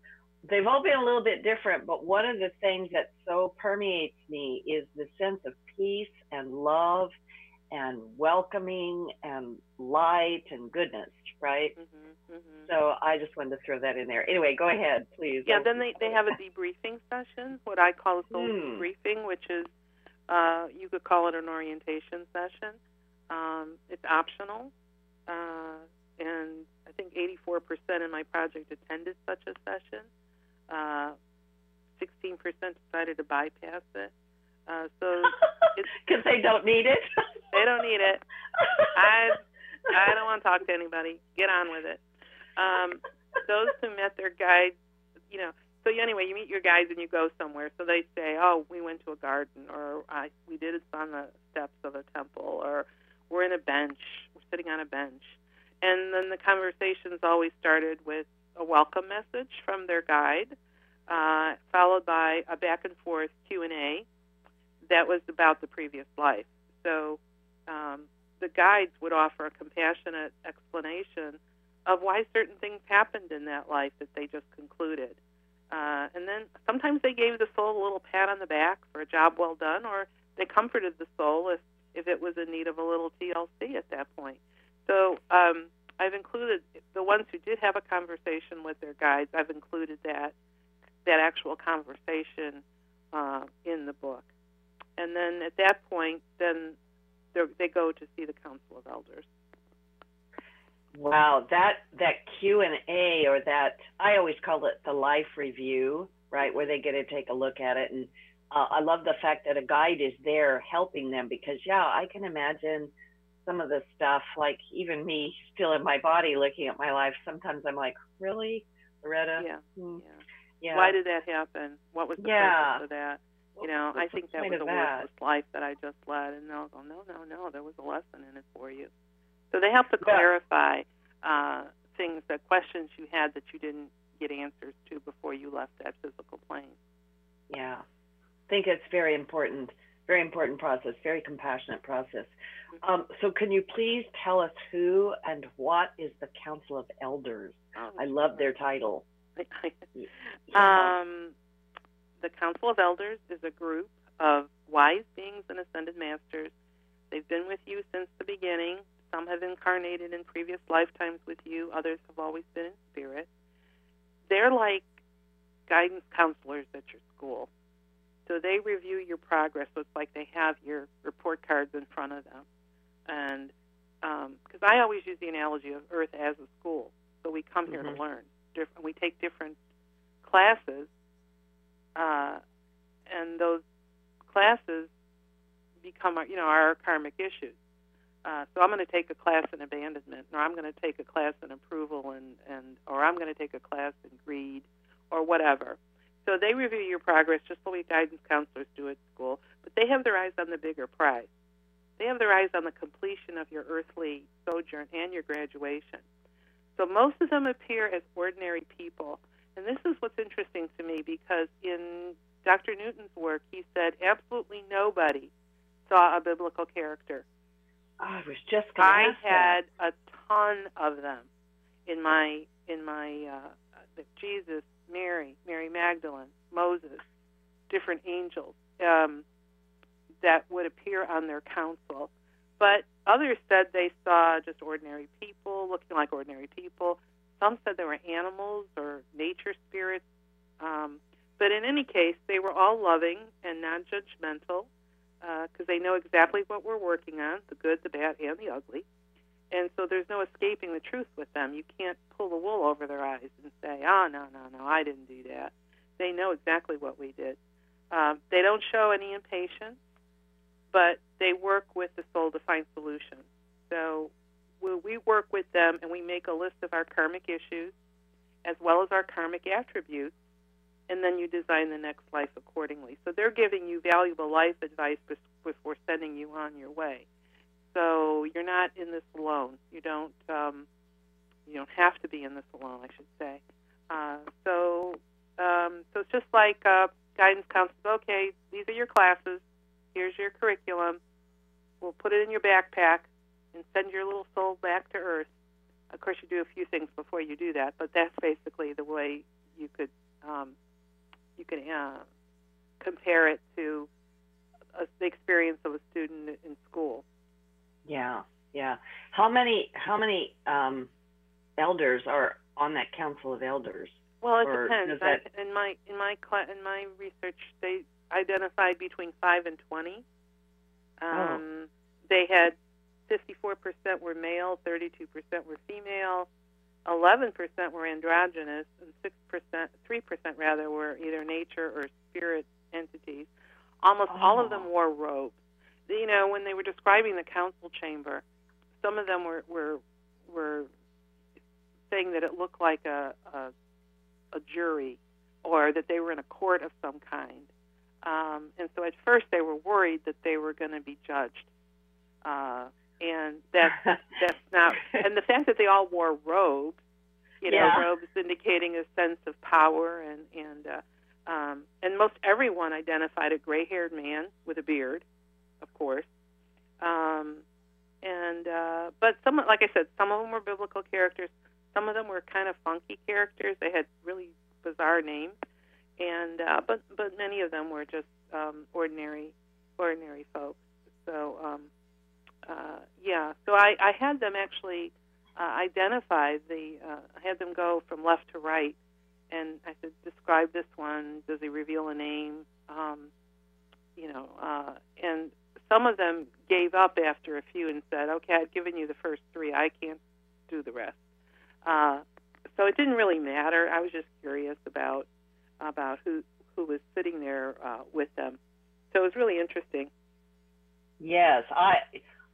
Speaker 1: they've all been a little bit different. But one of the things that so permeates me is the sense of peace and love and welcoming and light and goodness, right?
Speaker 3: Mm-hmm, mm-hmm.
Speaker 1: So I just wanted to throw that in there. Anyway, go ahead, please.
Speaker 3: Yeah, then they, they have a debriefing session, what I call a soul
Speaker 1: Hmm.
Speaker 3: debriefing, which is uh, you could call it an orientation session. Um, it's optional, uh, and I think 84% in my project attended such a session. Uh, 16% decided to bypass it. Uh, so (laughs)
Speaker 1: Because they don't need it. (laughs)
Speaker 3: they don't need it. I I don't want to talk to anybody. Get on with it. Um, those who met their guides, you know. So anyway, you meet your guides and you go somewhere. So they say, "Oh, we went to a garden, or I, we did it on the steps of a temple, or we're in a bench, we're sitting on a bench." And then the conversations always started with a welcome message from their guide, uh, followed by a back and forth Q and A that was about the previous life. So um, the guides would offer a compassionate explanation of why certain things happened in that life that they just concluded. Uh, and then sometimes they gave the soul a little pat on the back for a job well done, or they comforted the soul if, if it was in need of a little TLC at that point. So um, I've included the ones who did have a conversation with their guides. I've included that that actual conversation uh, in the book, and then at that point, then they're- go to see the council of elders.
Speaker 1: Wow, that that Q and A or that I always call it the life review, right, where they get to take a look at it, and uh, I love the fact that a guide is there helping them because yeah, I can imagine some of the stuff like even me still in my body looking at my life. Sometimes I'm like, really, Loretta?
Speaker 3: Yeah,
Speaker 1: Hmm,
Speaker 3: yeah.
Speaker 1: yeah.
Speaker 3: Why did that happen? What was the
Speaker 1: Yeah.
Speaker 3: purpose of that? You know, I
Speaker 1: What's
Speaker 3: think that was a worthless life that I just led, and they'll go, no, no, no, there was a lesson in it for you. So they have to clarify uh, things, the questions you had that you didn't get answers to before you left that physical plane.
Speaker 1: Yeah. I think it's very important, very important process, very compassionate process. Um, so can you please tell us who and what is the Council of Elders?
Speaker 3: Oh,
Speaker 1: I love their title. Yeah. (laughs)
Speaker 3: Um, the Council of Elders is a group of wise beings and ascended masters. They've been with you since the beginning. Some have incarnated in previous lifetimes with you, others have always been in spirit. They're like guidance counselors at your school. So they review your progress. So it's like they have your report cards in front of them. And because I always use the analogy of Earth as a school. So we come here
Speaker 1: Mhm.
Speaker 3: to learn. Different, we take different classes, uh, and those classes become our, you know our karmic issues. Uh, so I'm going to take a class in abandonment, or I'm going to take a class in approval, and, and or I'm going to take a class in greed, or whatever. So they review your progress just the way guidance counselors do at school, but they have their eyes on the bigger prize. They have their eyes on the completion of your earthly sojourn and your graduation. So most of them appear as ordinary people. And this is what's interesting to me because in Dr. Newton's work, he said absolutely nobody saw a biblical character.
Speaker 1: Oh, I was just going to
Speaker 3: I had a ton of them in my in my uh, Jesus, Mary, Mary Magdalene, Moses, different angels um, that would appear on their council. But others said they saw just ordinary people looking like ordinary people. Some said they were animals or nature spirits. Um, but in any case, they were all loving and non judgmental because they know exactly what we're working on the good, the bad, and the ugly. And so there's no escaping the truth with them. You can't pull the wool over their eyes and say, oh, no, no, no, I didn't do that. They know exactly what we did. Um, they don't show any impatience, but they work with the soul to find solutions. So we work with them and we make a list of our karmic issues as well as our karmic attributes, and then you design the next life accordingly. So they're giving you valuable life advice before sending you on your way. So you're not in this alone. You don't um, you don't have to be in this alone, I should say. Uh, so um, so it's just like uh, guidance counselors. Okay, these are your classes. Here's your curriculum. We'll put it in your backpack. and send your little soul back to earth. Of course, you do a few things before you do that, but that's basically the way you could um, you can uh, compare it to a, the experience of a student in school.
Speaker 1: Yeah, yeah. How many how many um, elders are on that council of elders?
Speaker 3: Well, it
Speaker 1: Or
Speaker 3: depends.
Speaker 1: that-
Speaker 3: I, in my in my in my research, they identified between five and twenty.
Speaker 1: Oh.
Speaker 3: Um, They had fifty-four percent were male, thirty-two percent were female, eleven percent were androgynous, and six percent, three percent rather, were either nature or spirit entities. Almost all of them
Speaker 1: Oh.
Speaker 3: wore robes. You know, when they were describing the council chamber, some of them were were were saying that it looked like a, a a jury or that they were in a court of some kind. Um, and so at first they were worried that they were going to be judged. Uh, and that's (laughs) that's not. And the fact that they all wore robes, you know,
Speaker 1: Yeah.
Speaker 3: robes indicating a sense of power, and and uh, um, and most everyone identified a gray-haired man with a beard, of course. Um, and uh, but some, like I said, some of them were biblical characters. Some of them were kind of funky characters. They had really bizarre names, and uh, but but many of them were just um, ordinary ordinary folks. So um, uh, yeah, so I, I had them actually uh, identify the. Uh, I had them go from left to right, and I said, describe this one. Does he reveal a name? Um, you know, uh, and some of them gave up after a few and said, okay, I've given you the first three. I can't do the rest. Uh, so it didn't really matter. I was just curious about about who who was sitting there uh, with them. So it was really interesting.
Speaker 1: Yes, I,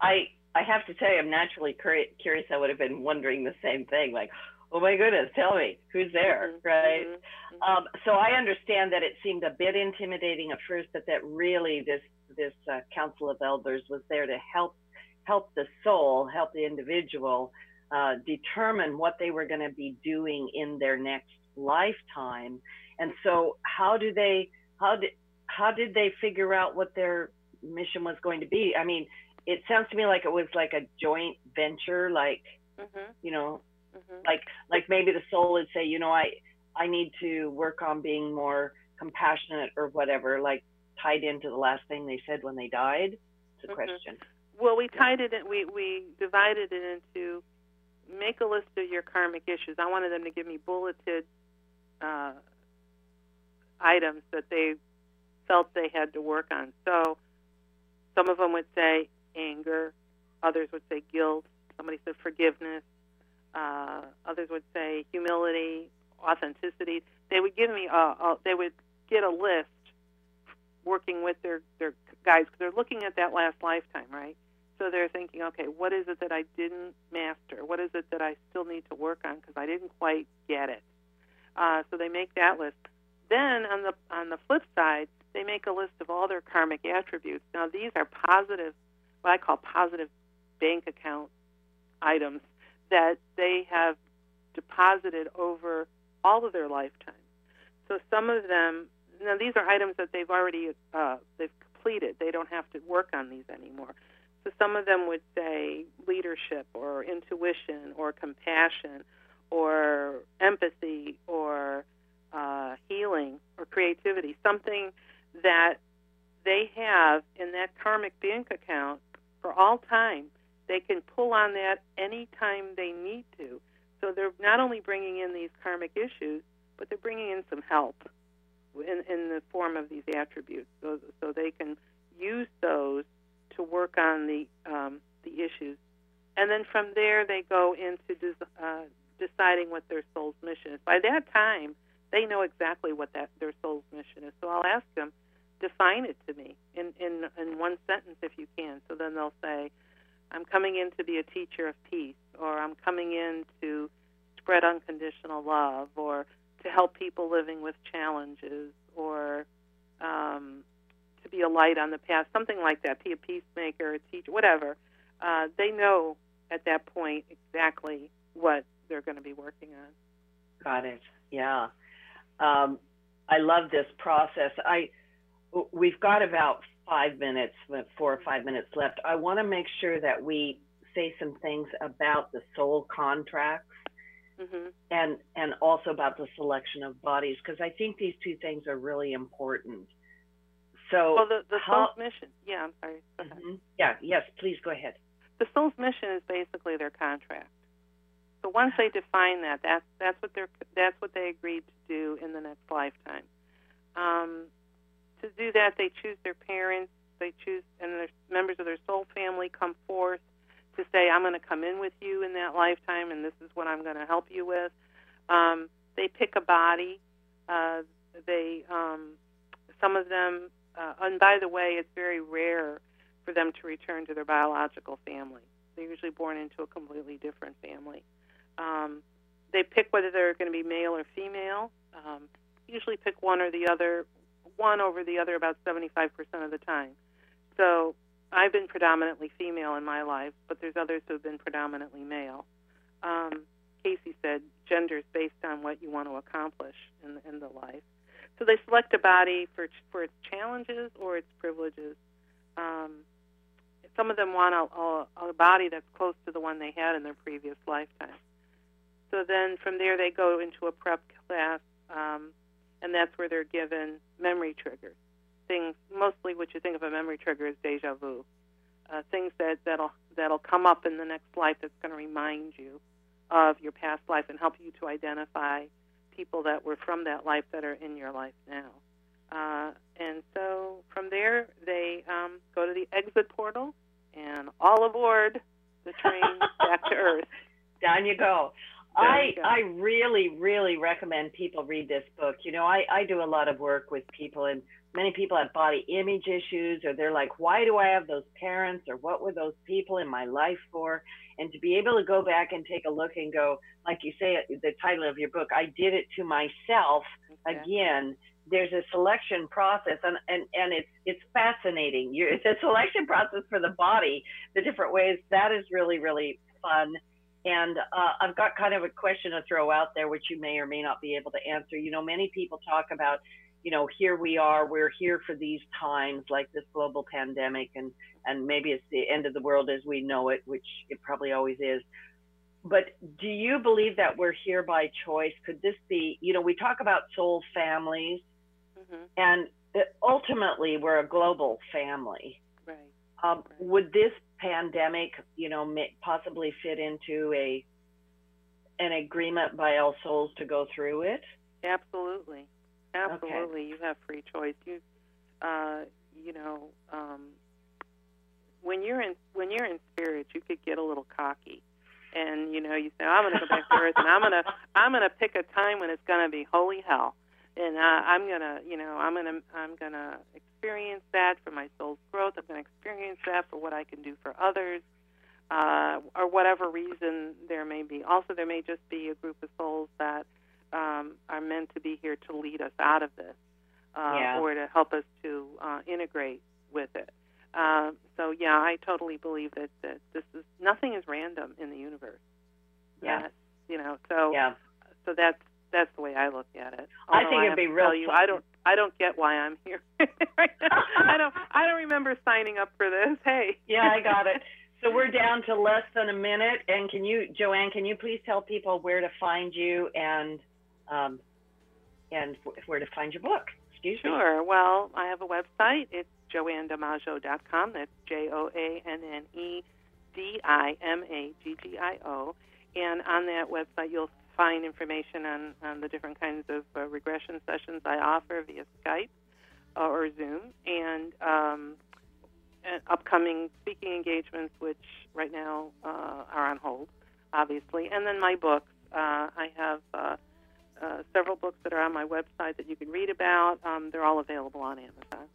Speaker 1: I, I have to tell you, I'm naturally curi- curious. I would have been wondering the same thing, like, oh my goodness, tell me who's there,
Speaker 3: Mhm,
Speaker 1: right?
Speaker 3: mhm, mhm.
Speaker 1: Um, so I understand that it seemed a bit intimidating at first, but that really this this uh, council of elders was there to help help the soul, help the individual uh, determine what they were going to be doing in their next lifetime. And so, how do they how did how did they figure out what their mission was going to be? I mean, it sounds to me like it was like a joint venture, like
Speaker 3: Mhm,
Speaker 1: you know,
Speaker 3: mhm.
Speaker 1: like like maybe the soul would say, you know, I I need to work on being more compassionate or whatever, like tied into the last thing they said when they died. It's a
Speaker 3: Mhm.
Speaker 1: question.
Speaker 3: Well, we tied it. In, we we divided it into make a list of your karmic issues. I wanted them to give me bulleted uh, items that they felt they had to work on. So some of them would say anger, others would say guilt, somebody said forgiveness, uh, others would say humility, authenticity. They would give me a, a they would get a list working with their their because they're looking at that last lifetime, right? So they're thinking, okay, what is it that I didn't master? What is it that I still need to work on because I didn't quite get it? Uh, so they make that list. Then on the on the flip side, they make a list of all their karmic attributes. Now these are positive, what I call positive bank account items that they have deposited over all of their lifetime. So some of them, now these are items that they've already uh, they've completed. They don't have to work on these anymore. So some of them would say leadership or intuition or compassion or empathy or uh, healing or creativity, something that they have in that karmic bank account for all time. They can pull on that anytime they need to. So they're not only bringing in these karmic issues, but they're bringing in some help in, in the form of these attributes. So, so they can use those to work on the um, the issues, and then from there they go into des- uh, deciding what their soul's mission is. By that time, they know exactly what that their soul's mission is. So I'll ask them, define it to me in in in one sentence if you can. So then they'll say, I'm coming in to be a teacher of peace, or I'm coming in to spread unconditional love, or help people living with challenges, or um, to be a light on the path, something like that. Be a peacemaker, a teacher, whatever. Uh, they know at that point exactly what they're going to be working on.
Speaker 1: Got it. Yeah. Um, I love this process. I we've got about five minutes, four or five minutes left. I want to make sure that we say some things about the soul contracts
Speaker 3: hmm
Speaker 1: and and also about the selection of bodies because I think these two things are really important. So
Speaker 3: Well, the, the
Speaker 1: how-
Speaker 3: soul's mission. Yeah, I'm sorry.
Speaker 1: Mhm. yeah, yes, please go ahead.
Speaker 3: The soul's mission is basically their contract. So once they define that, that's that's what they're that's what they agreed to do in the next lifetime. Um, to do that, they choose their parents. They choose, and their members of their soul family come forth to say, "I'm going to come in with you in that lifetime, and this is what I'm going to help you with." Um, they pick a body. Uh, they, um, some of them, uh, and by the way, it's very rare for them to return to their biological family. They're usually born into a completely different family. Um, they pick whether they're going to be male or female. Um, usually pick one or the other, one over the other about 75% of the time. So I've been predominantly female in my life, but there's others who have been predominantly male. Um, Cayce said gender is based on what you want to accomplish in, in the life. So they select a body for for its challenges or its privileges. Um, some of them want a, a, a body that's close to the one they had in their previous lifetime. So then from there they go into a prep class, um, and that's where they're given memory triggers. Things mostly what you think of a memory trigger is deja vu. Uh, things that that'll that'll come up in the next life that's going to remind you of your past life and help you to identify people that were from that life that are in your life now. Uh, and so from there, they um, go to the exit portal and all aboard the train (laughs) back to Earth.
Speaker 1: Down you go.
Speaker 3: Down
Speaker 1: I
Speaker 3: you go.
Speaker 1: I really really recommend people read this book. You know, I I do a lot of work with people and many people have body image issues or they're like why do I have those parents or what were those people in my life for? And to be able to go back and take a look and go like you say the title of your book, I did it to myself
Speaker 3: Okay.
Speaker 1: again there's a selection process and, and, and it's it's fascinating you it's a selection process for the body the different ways that is really really fun and uh, i've got kind of a question to throw out there which you may or may not be able to answer you know many people talk about you know here we are we're here for these times like this global pandemic and and maybe it's the end of the world as we know it which it probably always is but do you believe that we're here by choice could this be you know we talk about soul families
Speaker 3: hmm
Speaker 1: and that ultimately we're a global family.
Speaker 3: Right.
Speaker 1: Um, would this pandemic, you know, possibly fit into a an agreement by all souls to go through it?
Speaker 3: Absolutely, absolutely. You have free choice. You, uh, you know, um, when you're in when you're in spirit, you could get a little cocky, and you know, you say, "I'm going to go back to Earth, and I'm going to I'm going to pick a time when it's going to be holy hell, and uh, I'm going to, you know, I'm going to I'm going to experience that for my soul's growth. I'm going to experience that for what I can do for others." Uh, or whatever reason there may be. Also, there may just be a group of souls that um, are meant to be here to lead us out of this uh,
Speaker 1: Yeah.
Speaker 3: or to help us to uh, integrate with it. Uh, so yeah, I totally believe that, that this is nothing is random in the universe.
Speaker 1: Yeah.
Speaker 3: That, you know, so
Speaker 1: Yeah.
Speaker 3: so that's that's the way I look at it.
Speaker 1: I think it'd
Speaker 3: have
Speaker 1: be real
Speaker 3: you. I don't I don't get why I'm here. right (laughs) now. I don't I don't remember signing up for this. Hey.
Speaker 1: Yeah, I got it. So we're down to less than a minute, and can you, Joanne, can you please tell people where to find you and um, and wh- where to find your book? Excuse me.
Speaker 3: Sure. Well, I have a website. It's joannedimaggio.com. That's J O A N N E D I M A G G I O. And on that website, you'll find information on, on the different kinds of uh, regression sessions I offer via Skype uh, or Zoom, and, um, and upcoming speaking engagements, which right now uh, are on hold, obviously. And then my books. Uh, I have. Uh, several books that are on my website that you can read about. Um, they're all available on Amazon.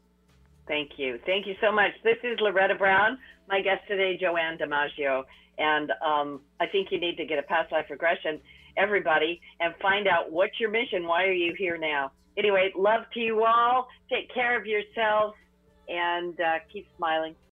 Speaker 1: Thank you. Thank you so much. This is Loretta Brown, my guest today, Joanne DiMaggio. And um, I think you need to get a past life regression, everybody, and find out what's your mission. Why are you here now? Anyway, love to you all. Take care of yourselves and uh, keep smiling.